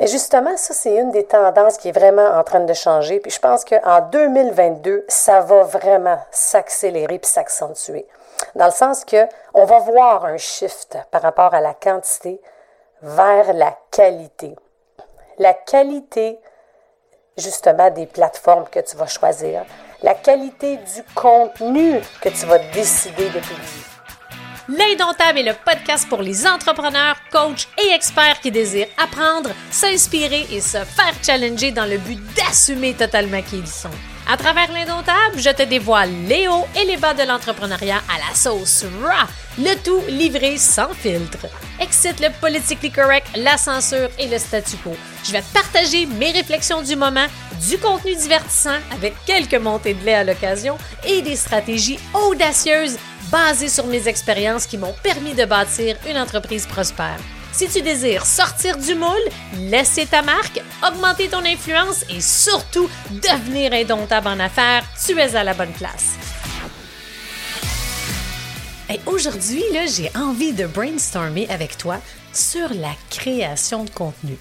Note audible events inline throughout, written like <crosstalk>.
Mais justement, ça, c'est une des tendances qui est vraiment en train de changer. Puis je pense qu'en 2022, ça va vraiment s'accélérer puis s'accentuer. Dans le sens que on va voir un shift par rapport à la quantité vers la qualité. La qualité, justement, des plateformes que tu vas choisir. La qualité du contenu que tu vas décider de publier. L'Indomptable est le podcast pour les entrepreneurs, coachs et experts qui désirent apprendre, s'inspirer et se faire challenger dans le but d'assumer totalement qui ils sont. À travers l'Indomptable, je te dévoile les hauts et les bas de l'entrepreneuriat à la sauce raw, le tout livré sans filtre. Excite le politically correct, la censure et le statu quo. Je vais partager mes réflexions du moment, du contenu divertissant avec quelques montées de lait à l'occasion et des stratégies audacieuses basé sur mes expériences qui m'ont permis de bâtir une entreprise prospère. Si tu désires sortir du moule, laisser ta marque, augmenter ton influence et surtout devenir indomptable en affaires, tu es à la bonne place. Et aujourd'hui, j'ai envie de brainstormer avec toi sur la création de contenu.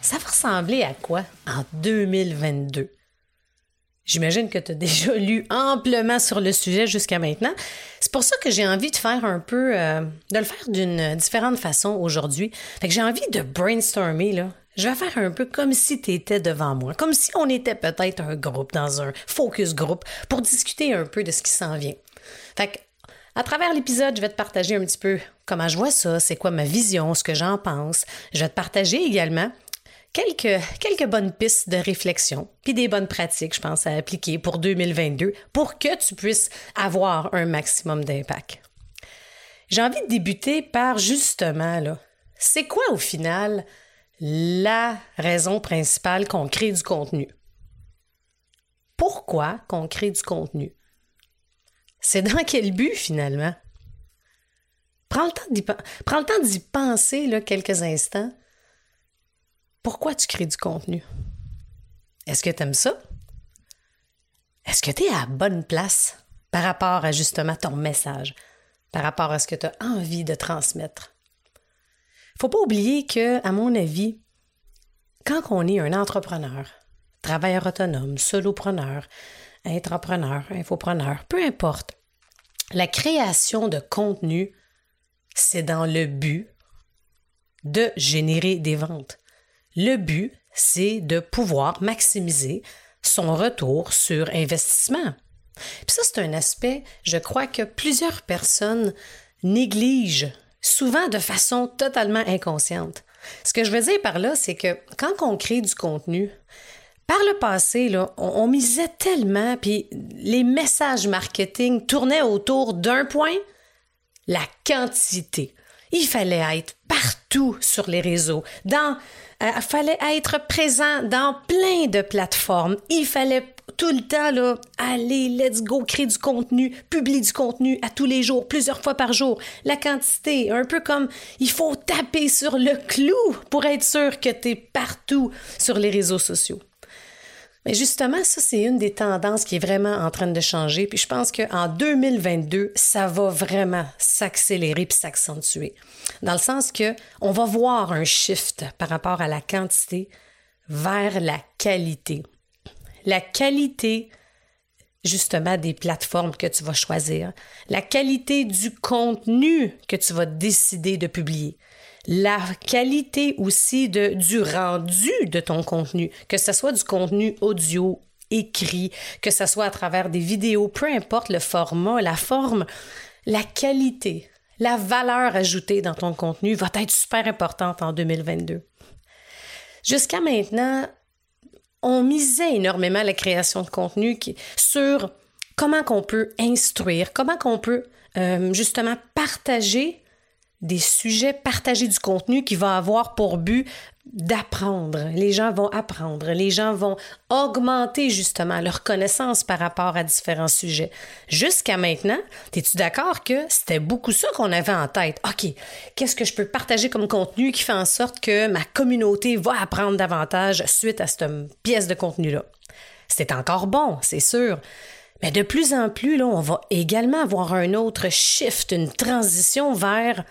Ça va ressembler à quoi en 2022? J'imagine que tu as <laughs> déjà lu amplement sur le sujet jusqu'à maintenant. C'est pour ça que j'ai envie de faire un peu, euh, de le faire d'une différente façon aujourd'hui. Fait que j'ai envie de brainstormer, là. Je vais faire un peu comme si tu étais devant moi, comme si on était peut-être un groupe dans un focus group pour discuter un peu de ce qui s'en vient. Fait que, à travers l'épisode, je vais te partager un petit peu comment je vois ça, c'est quoi ma vision, ce que j'en pense. Je vais te partager également quelques, bonnes pistes de réflexion, puis des bonnes pratiques, je pense, à appliquer pour 2022 pour que tu puisses avoir un maximum d'impact. J'ai envie de débuter par justement, là, c'est quoi au final la raison principale qu'on crée du contenu? Pourquoi qu'on crée du contenu? C'est dans quel but finalement? Prends le temps d'y penser là, quelques instants pourquoi tu crées du contenu? Est-ce que tu aimes ça? Est-ce que tu es à la bonne place par rapport à justement ton message, par rapport à ce que tu as envie de transmettre? Faut pas oublier que, à mon avis, quand on est un entrepreneur, travailleur autonome, solopreneur, entrepreneur, infopreneur, peu importe, la création de contenu, c'est dans le but de générer des ventes. Le but, c'est de pouvoir maximiser son retour sur investissement. Puis ça, c'est un aspect, je crois que plusieurs personnes négligent, souvent de façon totalement inconsciente. Ce que je veux dire par là, c'est que quand on crée du contenu, par le passé, là, on, on misait tellement, puis les messages marketing tournaient autour d'un point, la quantité. Il fallait être partout sur les réseaux, dans euh, fallait être présent dans plein de plateformes. Il fallait tout le temps là, aller, let's go, créer du contenu, publier du contenu à tous les jours, plusieurs fois par jour. La quantité, un peu comme il faut taper sur le clou pour être sûr que tu es partout sur les réseaux sociaux. Mais justement, ça, c'est une des tendances qui est vraiment en train de changer. Puis je pense qu'en 2022, ça va vraiment s'accélérer puis s'accentuer. Dans le sens que on va voir un shift par rapport à la quantité vers la qualité. La qualité, justement, des plateformes que tu vas choisir. La qualité du contenu que tu vas décider de publier la qualité aussi de, du rendu de ton contenu, que ce soit du contenu audio, écrit, que ce soit à travers des vidéos, peu importe le format, la forme, la qualité, la valeur ajoutée dans ton contenu va être super importante en 2022. Jusqu'à maintenant, on misait énormément la création de contenu sur comment qu'on peut instruire, comment qu'on peut euh, justement partager des sujets partagés du contenu qui va avoir pour but d'apprendre. Les gens vont apprendre, les gens vont augmenter justement leur connaissance par rapport à différents sujets. Jusqu'à maintenant, es-tu d'accord que c'était beaucoup ça qu'on avait en tête? OK, qu'est-ce que je peux partager comme contenu qui fait en sorte que ma communauté va apprendre davantage suite à cette pièce de contenu-là? C'est encore bon, c'est sûr. Mais de plus en plus, là, on va également avoir un autre shift, une transition vers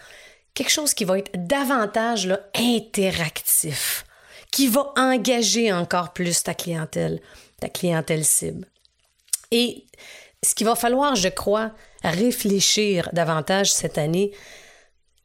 quelque chose qui va être davantage interactif, qui va engager encore plus ta clientèle, ta clientèle cible. Et ce qu'il va falloir, je crois, réfléchir davantage cette année,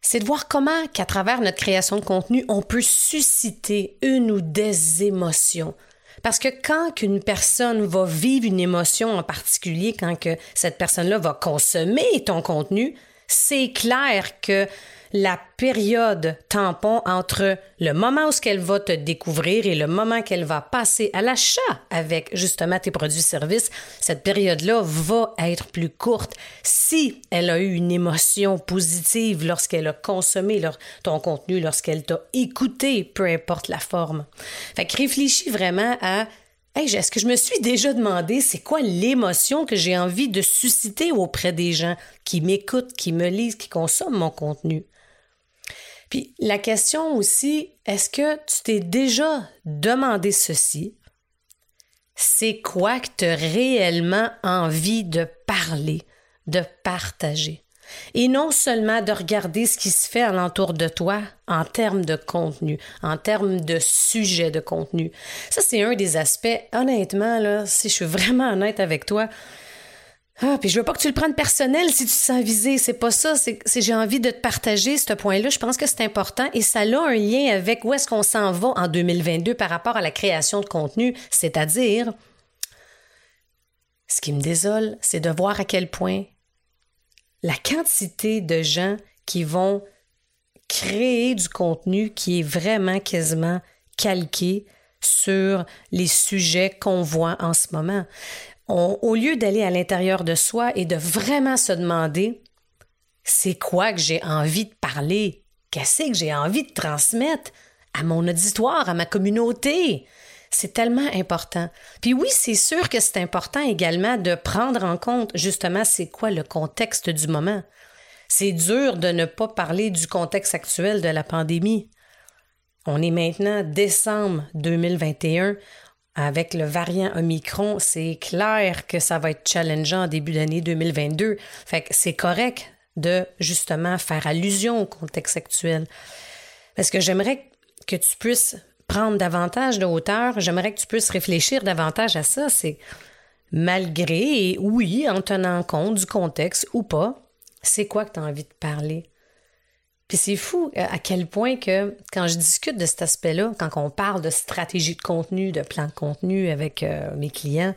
c'est de voir comment, qu'à travers notre création de contenu, on peut susciter une ou des émotions. Parce que quand qu'une personne va vivre une émotion en particulier, quand que cette personne-là va consommer ton contenu, c'est clair que la période tampon entre le moment où elle va te découvrir et le moment qu'elle va passer à l'achat avec justement tes produits-services, cette période-là va être plus courte si elle a eu une émotion positive lorsqu'elle a consommé ton contenu, lorsqu'elle t'a écouté, peu importe la forme. Fait que réfléchis vraiment à est-ce que je me suis déjà demandé c'est quoi l'émotion que j'ai envie de susciter auprès des gens qui m'écoutent, qui me lisent, qui consomment mon contenu? Puis la question aussi, est-ce que tu t'es déjà demandé ceci? C'est quoi que tu as réellement envie de parler, de partager? Et non seulement de regarder ce qui se fait alentour de toi en termes de contenu, en termes de sujet de contenu. Ça, c'est un des aspects, honnêtement, là, si je suis vraiment honnête avec toi, ah, puis je veux pas que tu le prennes personnel si tu te sens visé. C'est pas ça. C'est j'ai envie de te partager ce point-là. Je pense que c'est important et ça a un lien avec où est-ce qu'on s'en va en 2022 par rapport à la création de contenu. C'est-à-dire, ce qui me désole, c'est de voir à quel point la quantité de gens qui vont créer du contenu qui est vraiment quasiment calqué sur les sujets qu'on voit en ce moment au lieu d'aller à l'intérieur de soi et de vraiment se demander c'est quoi que j'ai envie de parler, qu'est-ce que j'ai envie de transmettre à mon auditoire, à ma communauté? C'est tellement important. Puis oui, c'est sûr que c'est important également de prendre en compte justement c'est quoi le contexte du moment. C'est dur de ne pas parler du contexte actuel de la pandémie. On est maintenant décembre 2021 avec le variant Omicron, c'est clair que ça va être challengeant en début d'année 2022. Fait que c'est correct de justement faire allusion au contexte actuel. Parce que j'aimerais que tu puisses prendre davantage de hauteur, j'aimerais que tu puisses réfléchir davantage à ça. C'est malgré, et oui, en tenant compte du contexte ou pas, c'est quoi que tu as envie de parler? Puis c'est fou euh, à quel point que quand je discute de cet aspect-là, quand on parle de stratégie de contenu, de plan de contenu avec euh, mes clients,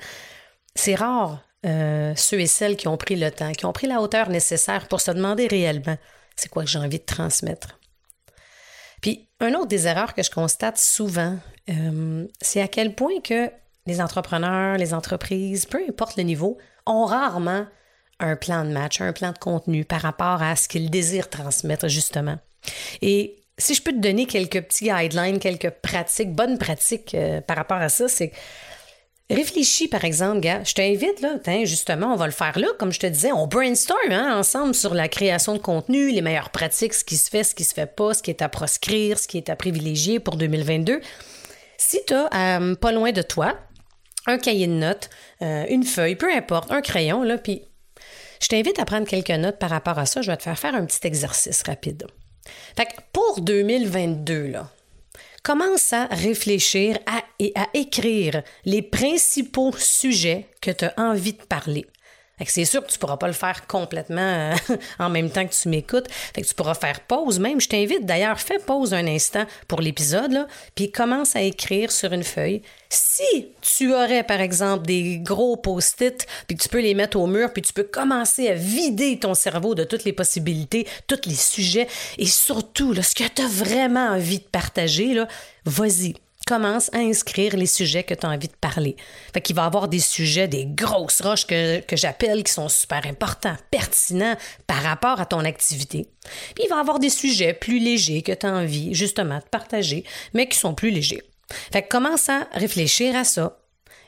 c'est rare euh, ceux et celles qui ont pris le temps, qui ont pris la hauteur nécessaire pour se demander réellement c'est quoi que j'ai envie de transmettre. Puis un autre des erreurs que je constate souvent, c'est à quel point que les entrepreneurs, les entreprises, peu importe le niveau, ont rarement un plan de match, un plan de contenu par rapport à ce qu'ils désirent transmettre justement. Et si je peux te donner quelques petits guidelines, quelques pratiques, bonnes pratiques euh, par rapport à ça, c'est réfléchis par exemple, gars, je t'invite là, justement, on va le faire là, comme je te disais, on brainstorm hein, ensemble sur la création de contenu, les meilleures pratiques, ce qui se fait, ce qui se fait pas, ce qui est à proscrire, ce qui est à privilégier pour 2022. Si tu as euh, pas loin de toi un cahier de notes, euh, une feuille, peu importe, un crayon, là, puis je t'invite à prendre quelques notes par rapport à ça. Je vais te faire faire un petit exercice rapide. Fait pour 2022, là, commence à réfléchir et à écrire les principaux sujets que tu as envie de parler c'est sûr que tu pourras pas le faire complètement euh, <laughs> en même temps que tu m'écoutes. Tu pourras faire pause même. Je t'invite d'ailleurs, fais pause un instant pour l'épisode, puis commence à écrire sur une feuille. Si tu aurais, par exemple, des gros post-it, puis tu peux les mettre au mur, puis tu peux commencer à vider ton cerveau de toutes les possibilités, tous les sujets, et surtout, ce que tu as vraiment envie de partager, vas-y commence à inscrire les sujets que tu as envie de parler. Fait qu'il va avoir des sujets, des grosses roches que, que j'appelle qui sont super importants, pertinents par rapport à ton activité. Puis il va avoir des sujets plus légers que tu as envie justement de partager, mais qui sont plus légers. Fait que commence à réfléchir à ça.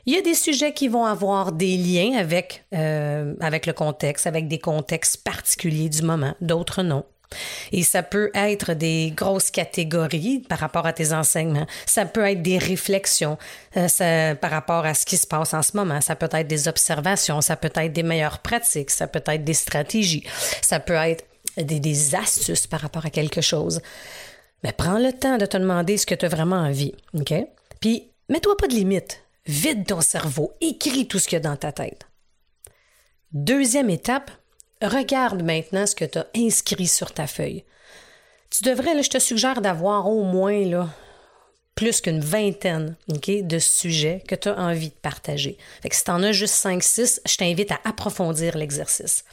Il y a des sujets qui vont avoir des liens avec, euh, avec le contexte, avec des contextes particuliers du moment, d'autres non. Et ça peut être des grosses catégories par rapport à tes enseignements. Ça peut être des réflexions euh, par rapport à ce qui se passe en ce moment. Ça peut être des observations. Ça peut être des meilleures pratiques. Ça peut être des stratégies. Ça peut être des, des astuces par rapport à quelque chose. Mais prends le temps de te demander ce que tu as vraiment envie, OK? Puis, mets-toi pas de limite. Vide ton cerveau. Écris tout ce qu'il y a dans ta tête. Deuxième étape, regarde maintenant ce que tu as inscrit sur ta feuille. Tu devrais, je te suggère d'avoir au moins là, plus qu'une vingtaine de sujets que tu as envie de partager. Fait que si tu en as juste 5-6, je t'invite à approfondir l'exercice.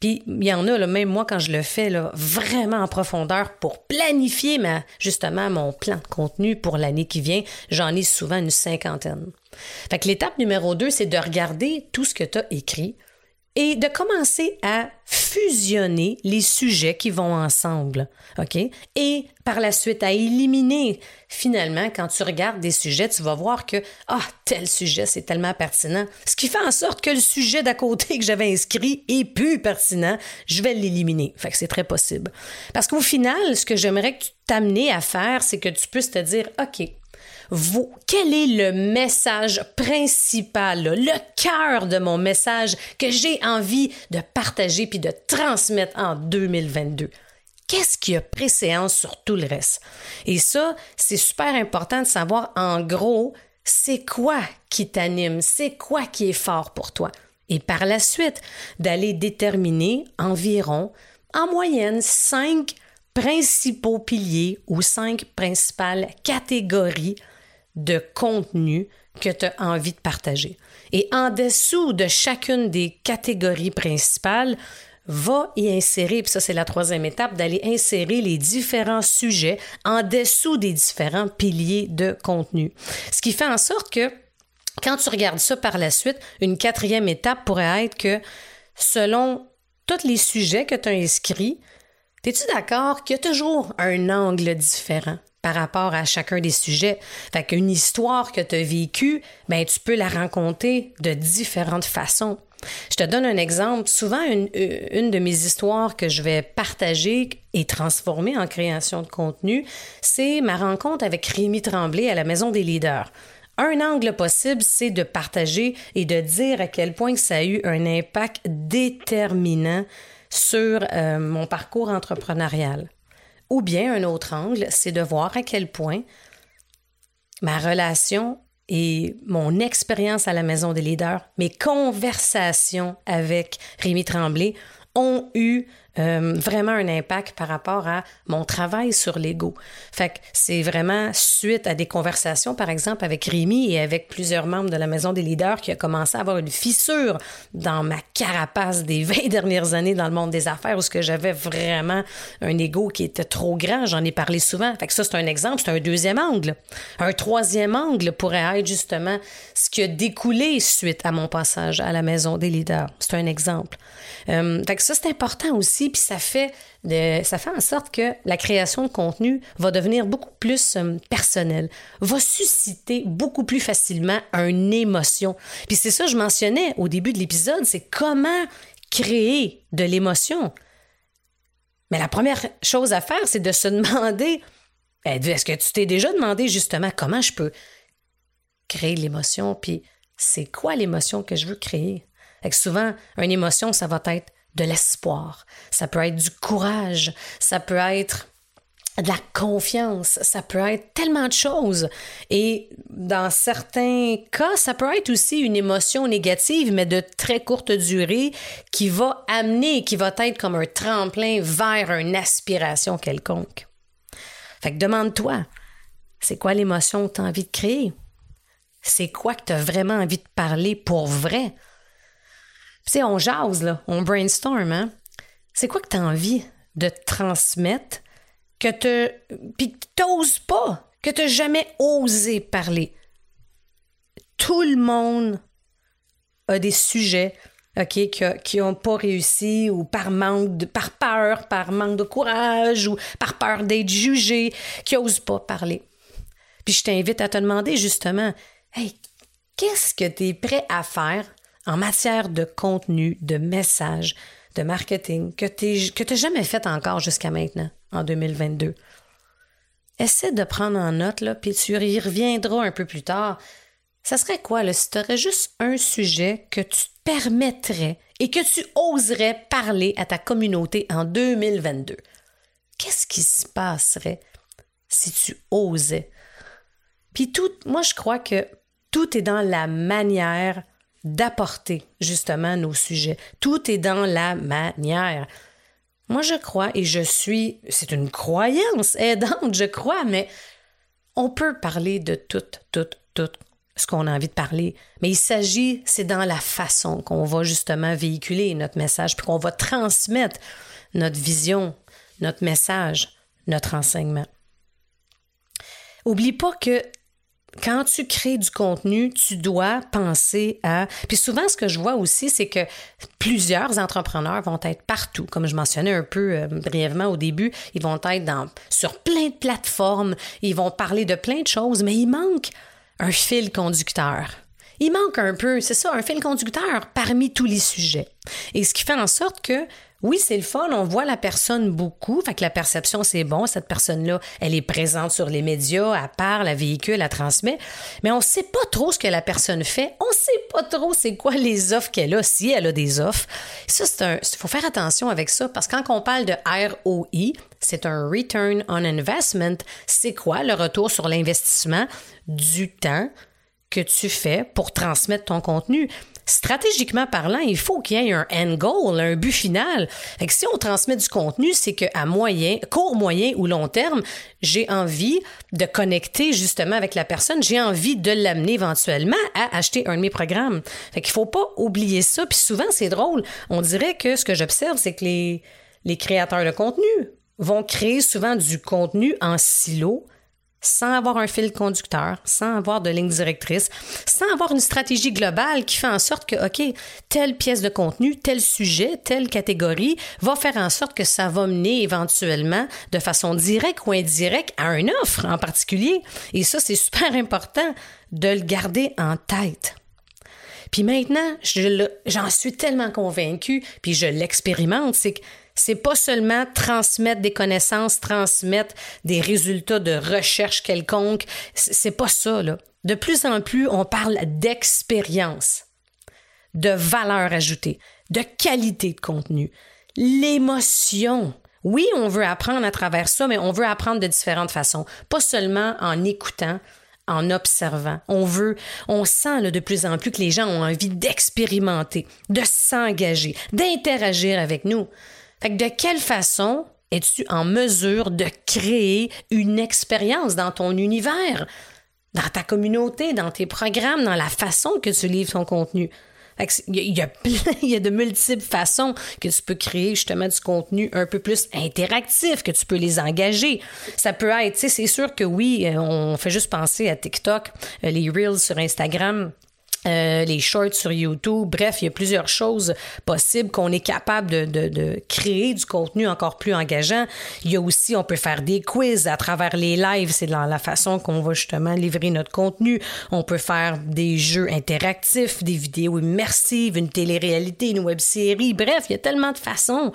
Puis il y en a, même moi, quand je le fais là, vraiment en profondeur pour planifier ma, justement mon plan de contenu pour l'année qui vient, j'en ai souvent une cinquantaine. Fait l'étape numéro 2, c'est de regarder tout ce que tu as écrit, et de commencer à fusionner les sujets qui vont ensemble, OK? Et par la suite à éliminer. Finalement, quand tu regardes des sujets, tu vas voir que, ah, tel sujet, c'est tellement pertinent. Ce qui fait en sorte que le sujet d'à côté que j'avais inscrit est plus pertinent, je vais l'éliminer. Fait que c'est très possible. Parce qu'au final, ce que j'aimerais que tu t'amener à faire, c'est que tu puisses te dire, OK, vous, quel est le message principal, le cœur de mon message que j'ai envie de partager puis de transmettre en 2022? Qu'est-ce qui a préséance sur tout le reste? Et ça, c'est super important de savoir en gros, c'est quoi qui t'anime, c'est quoi qui est fort pour toi? Et par la suite, d'aller déterminer environ, en moyenne, cinq principaux piliers ou cinq principales catégories de contenu que tu as envie de partager. Et en dessous de chacune des catégories principales, va y insérer, puis ça c'est la troisième étape, d'aller insérer les différents sujets en dessous des différents piliers de contenu. Ce qui fait en sorte que quand tu regardes ça par la suite, une quatrième étape pourrait être que selon tous les sujets que tu as inscrits, es-tu d'accord qu'il y a toujours un angle différent? Par rapport à chacun des sujets. Fait qu'une histoire que tu as vécue, ben, tu peux la raconter de différentes façons. Je te donne un exemple. Souvent, une, une, de mes histoires que je vais partager et transformer en création de contenu, c'est ma rencontre avec Rémi Tremblay à la Maison des leaders. Un angle possible, c'est de partager et de dire à quel point ça a eu un impact déterminant sur euh, mon parcours entrepreneurial. Ou bien un autre angle, c'est de voir à quel point ma relation et mon expérience à la Maison des leaders, mes conversations avec Rémi Tremblay ont eu euh, vraiment un impact par rapport à mon travail sur l'ego. Fait que c'est vraiment suite à des conversations, par exemple, avec Rémi et avec plusieurs membres de la Maison des leaders qui a commencé à avoir une fissure dans ma carapace des <laughs> 20 dernières années dans le monde des affaires où ce que j'avais vraiment un ego qui était trop grand. J'en ai parlé souvent. Fait que ça, c'est un exemple. C'est un deuxième angle. Un troisième angle pourrait être justement ce qui a découlé suite à mon passage à la Maison des leaders. C'est un exemple. Euh, fait que ça, c'est important aussi puis ça fait, ça fait en sorte que la création de contenu va devenir beaucoup plus euh, personnelle, va susciter beaucoup plus facilement une émotion. Puis c'est ça que je mentionnais au début de l'épisode, c'est comment créer de l'émotion. Mais la première chose à faire, c'est de se demander, ben, est-ce que tu t'es déjà demandé justement comment je peux créer l'émotion, puis c'est quoi l'émotion que je veux créer? Fait que souvent, une émotion, ça va être de l'espoir, ça peut être du courage, ça peut être de la confiance, ça peut être tellement de choses. Et dans certains cas, ça peut être aussi une émotion négative, mais de très courte durée, qui va amener, qui va être comme un tremplin vers une aspiration quelconque. Fait que demande-toi, c'est quoi l'émotion que tu as envie de créer? C'est quoi que tu as vraiment envie de parler pour vrai? Sais, on jase, là, on brainstorm, hein? C'est quoi que tu envie de transmettre que tu puis que pas, que tu jamais osé parler? Tout le monde a des sujets OK, qui n'ont pas réussi ou par manque de, par peur, par manque de courage ou par peur d'être jugé, qui n'osent pas parler. Puis je t'invite à te demander justement, hey, qu'est-ce que tu es prêt à faire en matière de contenu, de message, de marketing que tu n'as jamais fait encore jusqu'à maintenant, en 2022. Essaie de prendre en note, là, puis tu y reviendras un peu plus tard. Ça serait quoi, là, si tu aurais juste un sujet que tu te permettrais et que tu oserais parler à ta communauté en 2022? Qu'est-ce qui se passerait si tu osais? Puis tout, moi je crois que tout est dans la manière d'apporter justement nos sujets. Tout est dans la manière. Moi, je crois et je suis, c'est une croyance aidante, je crois, mais on peut parler de tout, tout, tout ce qu'on a envie de parler. Mais il s'agit, c'est dans la façon qu'on va justement véhiculer notre message, puis qu'on va transmettre notre vision, notre message, notre enseignement. Oublie pas que quand tu crées du contenu, tu dois penser à... Puis souvent, ce que je vois aussi, c'est que plusieurs entrepreneurs vont être partout. Comme je mentionnais un peu euh, brièvement au début, ils vont être sur plein de plateformes, ils vont parler de plein de choses, mais il manque un fil conducteur. Il manque un peu, c'est ça, un fil conducteur parmi tous les sujets. Et ce qui fait en sorte que oui, c'est le fun, on voit la personne beaucoup, fait que la perception, c'est bon, cette personne-là, elle est présente sur les médias, elle parle, elle véhicule, elle transmet, mais on sait pas trop ce que la personne fait, on sait pas trop c'est quoi les offres qu'elle a, si elle a des offres. Ça, c'est un, faut faire attention avec ça, parce que quand on parle de ROI, c'est un Return on Investment, c'est quoi le retour sur l'investissement du temps que tu fais pour transmettre ton contenu? Stratégiquement parlant, il faut qu'il y ait un end goal, un but final. Fait que si on transmet du contenu, c'est qu'à moyen, court, moyen ou long terme, j'ai envie de connecter justement avec la personne, j'ai envie de l'amener éventuellement à acheter un de mes programmes. Fait qu'il faut pas oublier ça. Puis souvent, c'est drôle. On dirait que ce que j'observe, c'est que les, les créateurs de contenu vont créer souvent du contenu en silo sans avoir un fil conducteur, sans avoir de ligne directrice, sans avoir une stratégie globale qui fait en sorte que, OK, telle pièce de contenu, tel sujet, telle catégorie va faire en sorte que ça va mener éventuellement de façon directe ou indirecte à une offre en particulier. Et ça, c'est super important de le garder en tête. Puis maintenant, j'en suis tellement convaincue, puis je l'expérimente, c'est que c'est pas seulement transmettre des connaissances, transmettre des résultats de recherche quelconque. C'est pas ça, là. De plus en plus, on parle d'expérience, de valeur ajoutée, de qualité de contenu, l'émotion. Oui, on veut apprendre à travers ça, mais on veut apprendre de différentes façons. Pas seulement en écoutant, en observant. On veut, on sent de plus en plus que les gens ont envie d'expérimenter, de s'engager, d'interagir avec nous. De quelle façon es-tu en mesure de créer une expérience dans ton univers, dans ta communauté, dans tes programmes, dans la façon que tu livres ton contenu? Il y, a il <laughs> y a de multiples façons que tu peux créer justement du contenu un peu plus interactif, que tu peux les engager. Ça peut être, c'est sûr que oui, euh, on fait juste penser à TikTok, euh, les Reels sur Instagram. Euh, les shorts sur YouTube. Bref, il y a plusieurs choses possibles qu'on est capable de, de, de, créer du contenu encore plus engageant. Il y a aussi, on peut faire des quiz à travers les lives. C'est dans la façon qu'on va justement livrer notre contenu. On peut faire des jeux interactifs, des vidéos immersives, une télé-réalité, une web-série. Bref, il y a tellement de façons.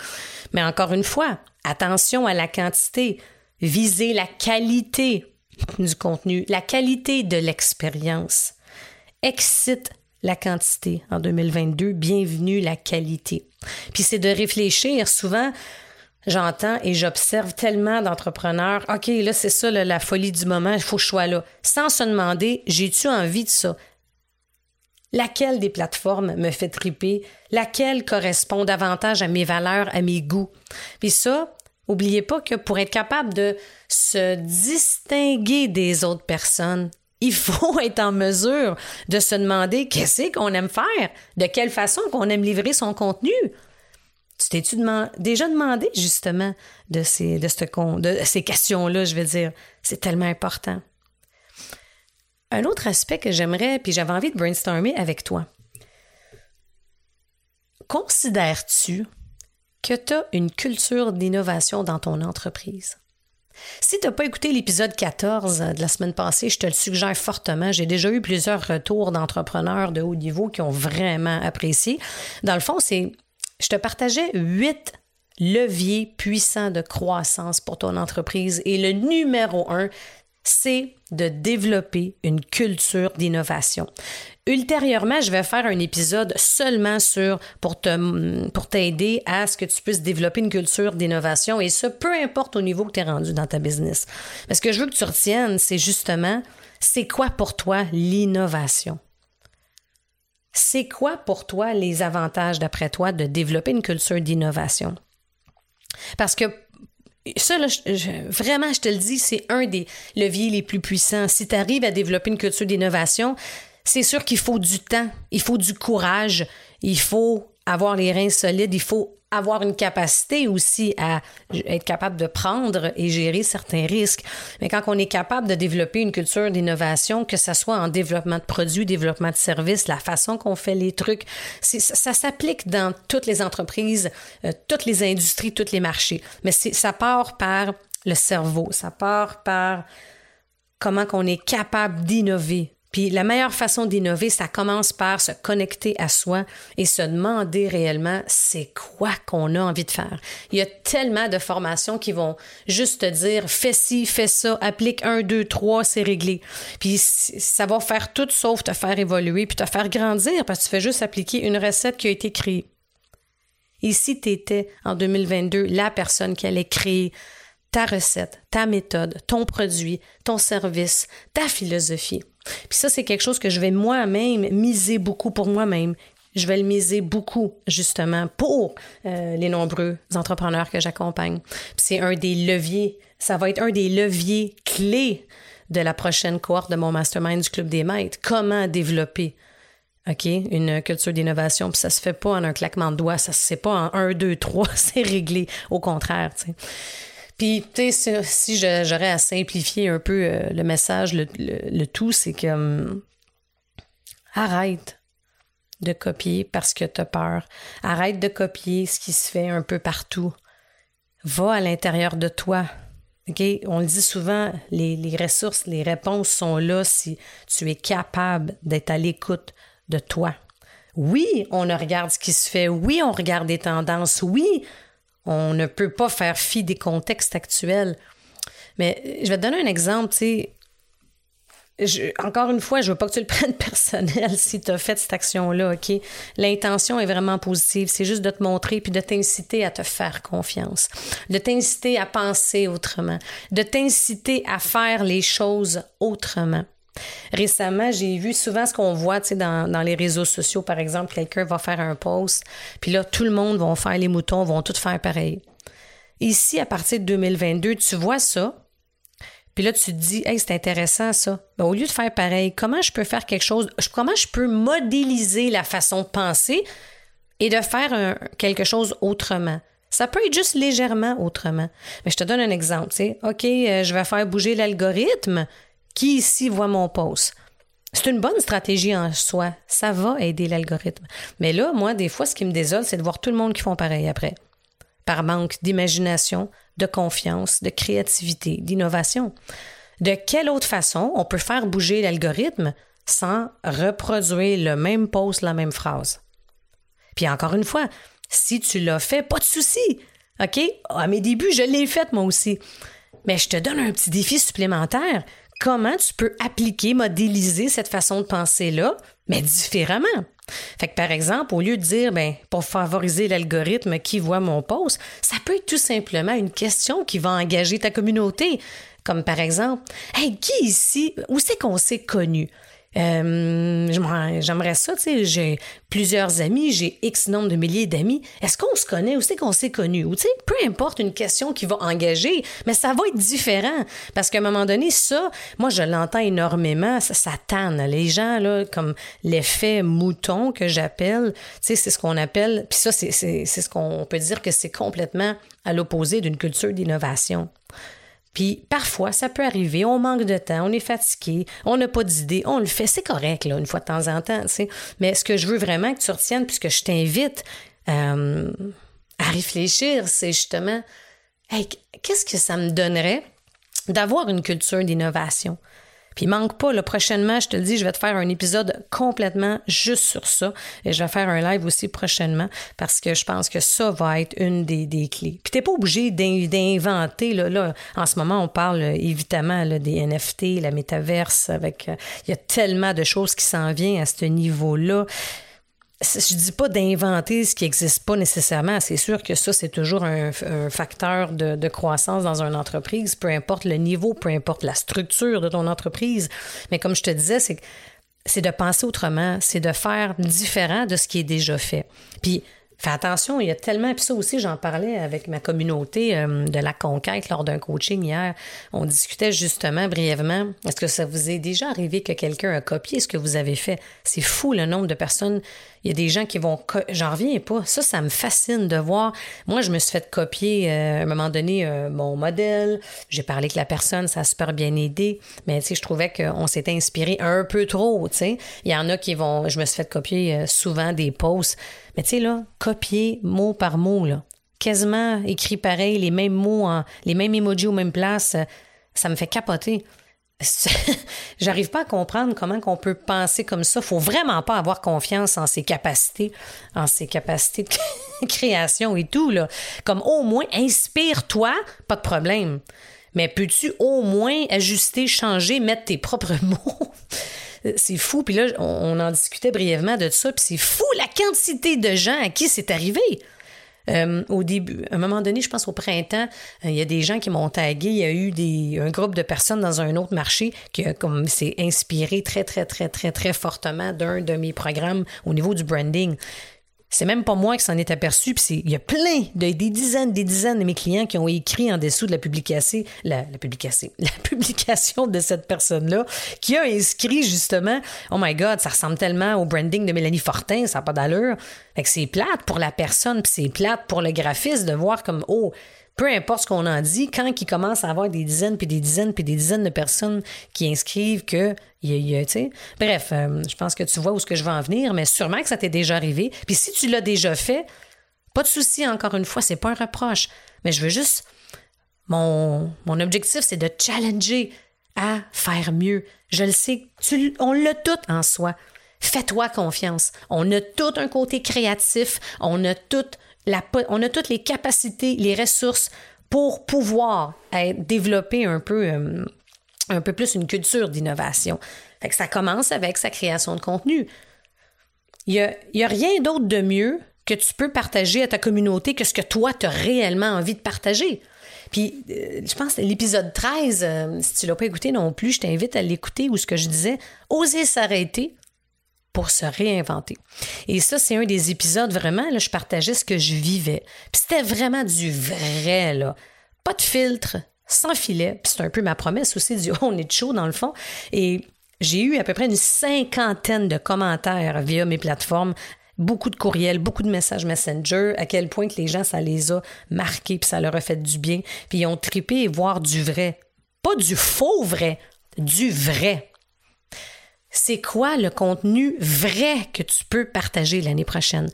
Mais encore une fois, attention à la quantité. Visez la qualité du contenu, la qualité de l'expérience excite la quantité en 2022, bienvenue la qualité. Puis c'est de réfléchir souvent. J'entends et j'observe tellement d'entrepreneurs. OK, là, c'est ça, la folie du moment, il faut que je sois là. Sans se demander, j'ai-tu envie de ça? Laquelle des plateformes me fait triper? Laquelle correspond davantage à mes valeurs, à mes goûts? Puis ça, oubliez pas que pour être capable de se distinguer des autres personnes, il faut <laughs> être en mesure de se demander qu'est-ce qu'on aime faire, de quelle façon qu'on aime livrer son contenu. Tu t'es-tu déjà demandé justement de ces, de, de ces questions-là, je veux dire? C'est tellement important. Un autre aspect que j'aimerais, puis j'avais envie de brainstormer avec toi. Considères-tu que tu as une culture d'innovation dans ton entreprise? Si tu n'as pas écouté l'épisode 14 de la semaine passée, je te le suggère fortement. J'ai déjà eu plusieurs retours d'entrepreneurs de haut niveau qui ont vraiment apprécié. Dans le fond, c'est je te partageais huit leviers puissants de croissance pour ton entreprise et le numéro un, c'est de développer une culture d'innovation. Ultérieurement, je vais faire un épisode seulement sur pour t'aider à ce que tu puisses développer une culture d'innovation et ce peu importe au niveau que tu es rendu dans ta business. Mais ce que je veux que tu retiennes, c'est justement c'est quoi pour toi l'innovation? C'est quoi pour toi les avantages d'après toi de développer une culture d'innovation? Parce que ça, là, vraiment, je te le dis, c'est un des leviers les plus puissants. Si tu arrives à développer une culture d'innovation, c'est sûr qu'il faut du temps, il faut du courage, il faut avoir les reins solides, il faut avoir une capacité aussi à être capable de prendre et gérer certains risques. Mais quand on est capable de développer une culture d'innovation, que ce soit en développement de produits, développement de services, la façon qu'on fait les trucs, ça, s'applique dans toutes les entreprises, euh, toutes les industries, tous les marchés. Mais ça part par le cerveau, ça part par comment qu'on est capable d'innover puis la meilleure façon d'innover, ça commence par se connecter à soi et se demander réellement c'est quoi qu'on a envie de faire? Il y a tellement de formations qui vont juste te dire fais ci, fais ça, applique un, deux, trois, c'est réglé. Puis ça va faire tout sauf te faire évoluer puis te faire grandir parce que tu fais juste appliquer une recette qui a été créée. Et si tu en 2022 la personne qui allait créer ta recette, ta méthode, ton produit, ton service, ta philosophie, puis ça, c'est quelque chose que je vais moi-même miser beaucoup pour moi-même. Je vais le miser beaucoup, justement, pour euh, les nombreux entrepreneurs que j'accompagne. c'est un des leviers, ça va être un des leviers clés de la prochaine cohorte de mon mastermind du Club des Maîtres. Comment développer OK, une culture d'innovation? Puis ça se fait pas en un claquement de doigts, ça se fait pas en un, deux, trois, <laughs> c'est réglé. Au contraire, tu sais. Puis, tu sais, si, j'aurais à simplifier un peu euh, le message, le, tout, c'est que hum, arrête de copier parce que tu as peur. Arrête de copier ce qui se fait un peu partout. Va à l'intérieur de toi. OK? On le dit souvent, les, les ressources, les réponses sont là si tu es capable d'être à l'écoute de toi. Oui, on regarde ce qui se fait. Oui, on regarde des tendances. Oui, on ne peut pas faire fi des contextes actuels. Mais je vais te donner un exemple, tu sais. encore une fois, je veux pas que tu le <laughs> prennes personnel si tu as fait cette action-là, OK? L'intention est vraiment positive. C'est juste de te montrer puis de t'inciter à te faire confiance, de t'inciter à penser autrement, de t'inciter à faire les choses autrement. Récemment, j'ai vu souvent ce qu'on voit dans, les réseaux sociaux, par exemple, quelqu'un va faire un post, puis là, tout le monde va faire les moutons, vont tout faire pareil. Ici, à partir de 2022, tu vois ça, puis là, tu te dis, hey, c'est intéressant ça. Ben, au lieu de faire pareil, comment je peux faire quelque chose, comment je peux modéliser la façon de penser et de faire quelque chose autrement? Ça peut être juste légèrement autrement. Mais je te donne un exemple. Sais, OK, euh, je vais faire bouger l'algorithme. Qui ici voit mon post? C'est une bonne stratégie en soi. Ça va aider l'algorithme. Mais là, moi, des fois, ce qui me désole, c'est de voir tout le monde qui font pareil après. Par manque d'imagination, de confiance, de créativité, d'innovation. De quelle autre façon on peut faire bouger l'algorithme sans reproduire le même post, la même phrase? Puis encore une fois, si tu l'as fait, pas de souci. OK? À mes débuts, je l'ai fait moi aussi. Mais je te donne un petit défi supplémentaire comment tu peux appliquer, modéliser cette façon de penser-là, mais différemment. Fait que par exemple, au lieu de dire, ben, pour favoriser l'algorithme qui voit mon post, ça peut être tout simplement une question qui va engager ta communauté. Comme par exemple, hey, qui ici, où c'est qu'on s'est connu? Euh, j'aimerais ça, tu sais, j'ai plusieurs amis, j'ai X nombre de milliers d'amis. Est-ce qu'on se connaît? Ou c'est qu'on s'est connu? Ou tu sais, peu importe une question qui va engager, mais ça va être différent. Parce qu'à un moment donné, ça, moi, je l'entends énormément, ça, ça tanne. Les gens, là, comme l'effet mouton que j'appelle, tu sais, c'est ce qu'on appelle, puis ça, c'est ce qu'on peut dire que c'est complètement à l'opposé d'une culture d'innovation. Puis parfois, ça peut arriver, on manque de temps, on est fatigué, on n'a pas d'idée, on le fait, c'est correct, là, une fois de temps en temps, tu sais. Mais ce que je veux vraiment que tu retiennes, puisque je t'invite euh, à réfléchir, c'est justement, hey, qu'est-ce que ça me donnerait d'avoir une culture d'innovation? Puis manque pas, là, prochainement, je te le dis, je vais te faire un épisode complètement juste sur ça. Et je vais faire un live aussi prochainement parce que je pense que ça va être une des, des clés. Puis t'es pas obligé d'inventer, là, là, en ce moment, on parle évidemment là, des NFT, la métaverse, avec, euh, il y a tellement de choses qui s'en viennent à ce niveau-là je dis pas d'inventer ce qui n'existe pas nécessairement. C'est sûr que ça, c'est toujours un, facteur de, croissance dans une entreprise, peu importe le niveau, peu importe la structure de ton entreprise. Mais comme je te disais, c'est c'est de penser autrement, c'est de faire différent de ce qui est déjà fait. Puis Fais attention, il y a tellement, puis ça aussi, j'en parlais avec ma communauté euh, de la conquête lors d'un coaching hier. On discutait justement brièvement, est-ce que ça vous est déjà arrivé que quelqu'un a copié ce que vous avez fait? C'est fou le nombre de personnes. Il y a des gens qui vont... J'en reviens pas. Ça, ça me fascine de voir. Moi, je me suis fait copier euh, à un moment donné euh, mon modèle. J'ai parlé avec la personne, ça a super bien aidé. Mais tu sais, je trouvais qu'on s'était inspiré un peu trop, tu sais. Il y en a qui vont... Je me suis fait copier souvent des posts mais tu sais, là, copier mot par mot, là, quasiment écrit pareil, les mêmes mots, les mêmes emojis aux mêmes places, ça me fait capoter. <laughs> J'arrive pas à comprendre comment qu'on peut penser comme ça. Faut vraiment pas avoir confiance en ses capacités, en ses capacités de <laughs> création et tout là. Comme au moins inspire-toi, pas de problème. Mais peux-tu au moins ajuster, changer, mettre tes propres <laughs> mots? C'est fou. Puis là, on, en discutait brièvement de ça. Puis c'est fou la quantité de gens à qui c'est arrivé. Euh, au début, à un moment donné, je pense au printemps, euh, il y a des gens qui m'ont tagué. Il y a eu des, un groupe de personnes dans un autre marché qui comme s'est inspiré très, très, très, très, très fortement d'un de mes programmes au niveau du branding. C'est même pas moi qui s'en est aperçu, puis il y a plein de des dizaines, des dizaines de mes clients qui ont écrit en dessous de la publication, <laughs> la, publication, de cette personne-là, qui a inscrit justement, oh my God, ça ressemble tellement au branding de Mélanie Fortin, ça n'a pas d'allure. Fait que c'est plate pour la personne, puis c'est plate pour le graphiste de voir comme, oh, peu importe ce qu'on en dit, quand il commence à avoir des dizaines, puis des dizaines, puis des dizaines de personnes qui inscrivent que, tu sais, bref, euh, je pense que tu vois où je veux en venir, mais sûrement que ça t'est déjà arrivé. Puis si tu l'as déjà fait, pas de souci, encore une fois, c'est pas un reproche, mais je veux juste, mon, mon objectif, c'est de challenger à faire mieux. Je le sais, on l'a tout en soi. Fais-toi confiance. On a tout un côté créatif, on a tout on a toutes les capacités, les ressources pour pouvoir développer un peu, euh, un peu plus une culture d'innovation. ça commence avec sa création de contenu. Il n'y a, rien d'autre de mieux que tu peux partager à ta communauté que ce que toi, tu as réellement envie de partager. Puis, euh, je pense l'épisode 13, euh, si tu ne l'as pas écouté non plus, je t'invite à l'écouter où ce que je disais, oser s'arrêter, pour se réinventer. Et ça, c'est un des épisodes vraiment, là, je partageais ce que je vivais. Puis c'était vraiment du vrai, là. Pas de filtre, sans filet. Puis c'est un peu ma promesse aussi du <laughs> on est chaud dans le fond. Et j'ai eu à peu près une cinquantaine de commentaires via mes plateformes beaucoup de courriels, beaucoup de messages Messenger, à quel point que les gens, ça les a marqués, puis ça leur a fait du bien, puis ils ont tripé et voir du vrai. Pas du faux vrai, du vrai c'est quoi le contenu vrai que tu peux partager l'année prochaine?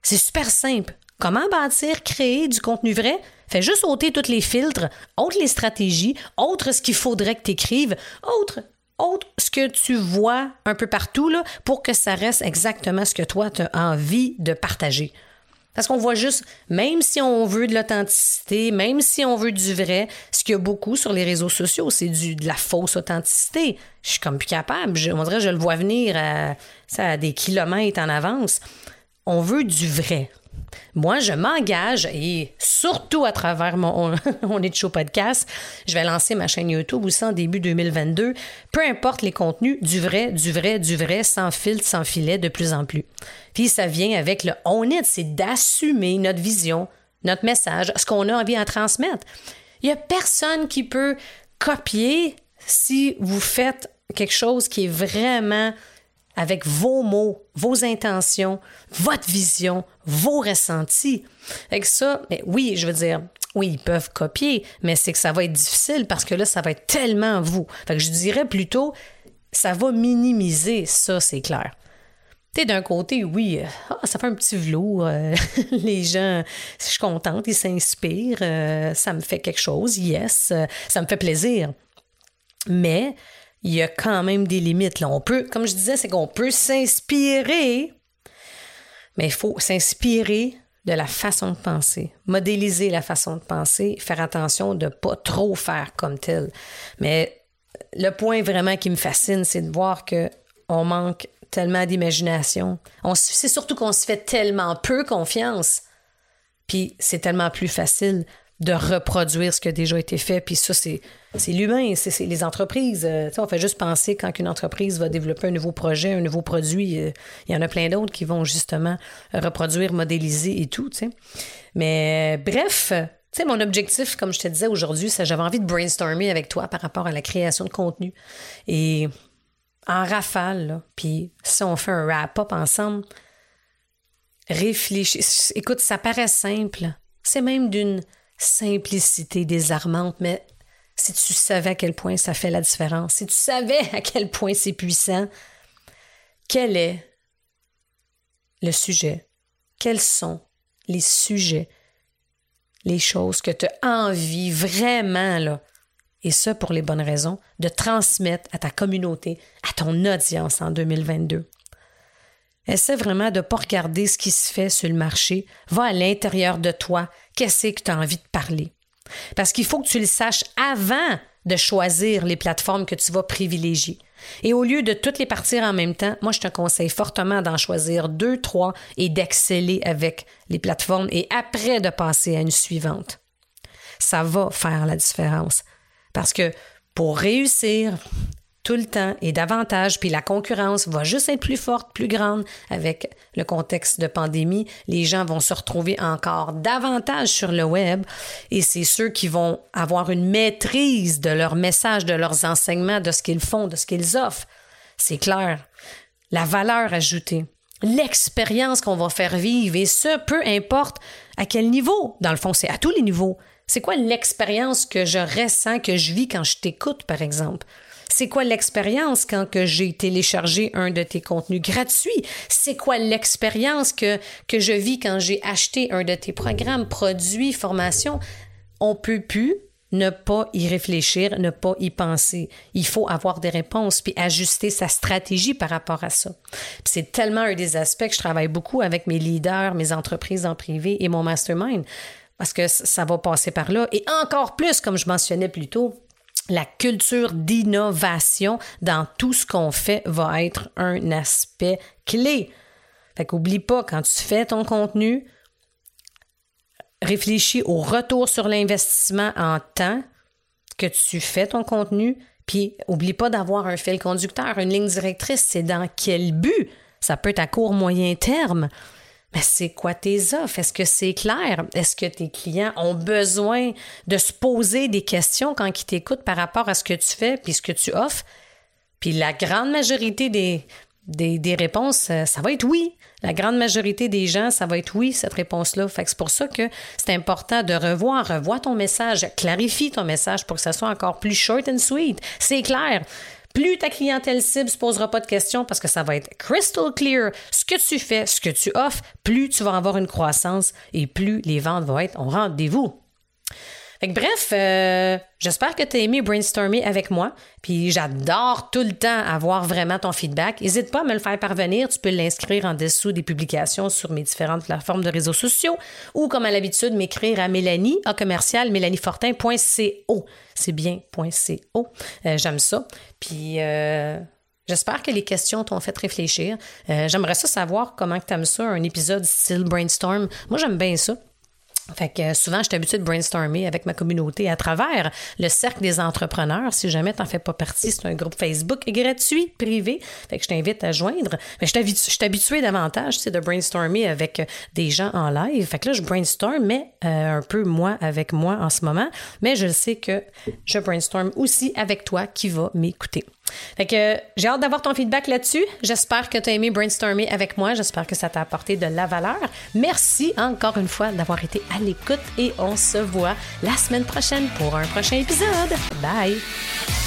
C'est super simple. Comment bâtir, créer du contenu vrai? Fais juste ôter tous les filtres, autre les stratégies, autre ce qu'il faudrait que tu écrives, autre, autre ce que tu vois un peu partout pour que ça reste exactement ce que toi tu as envie de partager. Parce qu'on voit juste, même si on veut de l'authenticité, même si on veut du vrai, ce qu'il y a beaucoup sur les réseaux sociaux, c'est du, de la fausse authenticité. Je suis comme plus capable. Je, je le vois venir à, à des kilomètres en avance. On veut du vrai. Moi, je m'engage et surtout à travers mon <laughs> On show podcast, je vais lancer ma chaîne YouTube aussi en début 2022. Peu importe les contenus, du vrai, du vrai, du vrai, sans filtre, sans filet, de plus en plus. Puis ça vient avec le on est, c'est d'assumer notre vision, notre message, ce qu'on a envie de transmettre. Il n'y a personne qui peut copier si vous faites quelque chose qui est vraiment avec vos mots, vos intentions, votre vision, vos ressentis. Avec ça, mais oui, je veux dire, oui, ils peuvent copier, mais c'est que ça va être difficile parce que là, ça va être tellement vous. Fait que je dirais plutôt, ça va minimiser ça, c'est clair. Tu d'un côté, oui, ah, ça fait un petit velours. Euh, <laughs> les gens, je suis contente, ils s'inspirent. Euh, ça me fait quelque chose, yes. ça me fait plaisir. Mais il y a quand même des limites. Peut, comme je disais, c'est qu'on peut s'inspirer, mais il faut s'inspirer de la façon de penser, modéliser la façon de penser, faire attention de ne pas trop faire comme tel. Mais le point vraiment qui me fascine, c'est de voir que on manque tellement d'imagination. C'est surtout qu'on se fait tellement peu confiance. Puis c'est tellement plus facile de reproduire ce qui a déjà été fait. Puis ça, c'est, l'humain, c'est, les entreprises. Euh, on fait juste penser quand une entreprise va développer un nouveau projet, un nouveau produit, euh, il y en a plein d'autres qui vont justement reproduire, modéliser et tout. Mais bref, sais, mon objectif, comme je te disais aujourd'hui, c'est j'avais envie de brainstormer avec toi par rapport à la création de contenu. Et en rafale, puis si on fait un wrap-up ensemble, réfléchis. Écoute, ça paraît simple. C'est même d'une simplicité désarmante, mais si tu savais à quel point ça fait la différence, si tu savais à quel point c'est puissant, quel est le sujet? Quels sont les sujets, les choses que tu as envie vraiment, là, et ça pour les bonnes raisons, de transmettre à ta communauté, à ton audience en 2022? Essaie vraiment de ne pas regarder ce qui se fait sur le marché. Va à l'intérieur de toi. Qu'est-ce que tu as envie de parler? Parce qu'il faut que tu le saches avant de choisir les plateformes que tu vas privilégier. Et au lieu de toutes les partir en même temps, moi, je te conseille fortement d'en choisir deux, trois et d'exceller avec les plateformes et après de passer à une suivante. Ça va faire la différence. Parce que pour réussir, tout le temps et davantage, puis la concurrence va juste être plus forte, plus grande avec le contexte de pandémie. Les gens vont se retrouver encore davantage sur le web et c'est ceux qui vont avoir une maîtrise de leur message, de leurs enseignements, de ce qu'ils font, de ce qu'ils offrent. C'est clair. La valeur ajoutée, l'expérience qu'on va faire vivre et ce, peu importe à quel niveau. Dans le fond, c'est à tous les niveaux. C'est quoi l'expérience que je ressens, que je vis quand je t'écoute, par exemple? C'est quoi l'expérience quand que j'ai téléchargé un de tes contenus gratuits? C'est quoi l'expérience que, que je vis quand j'ai acheté un de tes programmes, produits, formations? On peut plus ne pas y réfléchir, ne pas y penser. Il faut avoir des réponses puis ajuster sa stratégie par rapport à ça. C'est tellement un des aspects que je travaille beaucoup avec mes leaders, mes entreprises en privé et mon mastermind parce que ça va passer par là. Et encore plus, comme je mentionnais plus tôt, la culture d'innovation dans tout ce qu'on fait va être un aspect clé. Fait qu'oublie pas, quand tu fais ton contenu, réfléchis au retour sur l'investissement en temps que tu fais ton contenu, puis oublie pas d'avoir un fil conducteur, une ligne directrice, c'est dans quel but? Ça peut être à court, moyen terme. Mais c'est quoi tes offres? Est-ce que c'est clair? Est-ce que tes clients ont besoin de se poser des questions quand ils t'écoutent par rapport à ce que tu fais puis ce que tu offres? Puis la grande majorité des, des, réponses, euh, ça va être oui. La grande majorité des gens, ça va être oui, cette réponse-là. Fait que c'est pour ça que c'est important de revoir, revoir ton message, clarifie ton message pour que ça soit encore plus short and sweet. C'est clair plus ta clientèle cible se posera pas de questions parce que ça va être crystal clear ce que tu fais, ce que tu offres, plus tu vas avoir une croissance et plus les ventes vont être au rendez-vous bref, euh, j'espère que tu as aimé brainstormer avec moi. Puis j'adore tout le temps avoir vraiment ton feedback. N'hésite pas à me le faire parvenir. Tu peux l'inscrire en dessous des publications sur mes différentes plateformes de réseaux sociaux ou, comme à l'habitude, m'écrire à Mélanie, à commercial, mélaniefortin.co. C'est bien .co. Euh, j'aime ça. Puis... Euh, j'espère que les questions t'ont fait réfléchir. J'aimerais ça savoir comment tu aimes ça, un épisode style brainstorm. Moi, j'aime bien ça. Fait que souvent, je suis habituée de brainstormer avec ma communauté à travers le cercle des entrepreneurs. Si jamais tu n'en fais pas partie, c'est un groupe Facebook gratuit, privé. Fait que je t'invite à joindre. Mais je suis habituée davantage c'est de brainstormer avec des gens en live. Fait que là, je brainstorm, mais euh, un peu moi avec moi en ce moment. Mais je sais que je brainstorm aussi avec toi qui va m'écouter. J'ai hâte d'avoir ton feedback là-dessus. J'espère que tu as aimé brainstormer avec moi. J'espère que ça t'a apporté de la valeur. Merci encore une fois d'avoir été à l'écoute et on se voit la semaine prochaine pour un prochain épisode. Bye!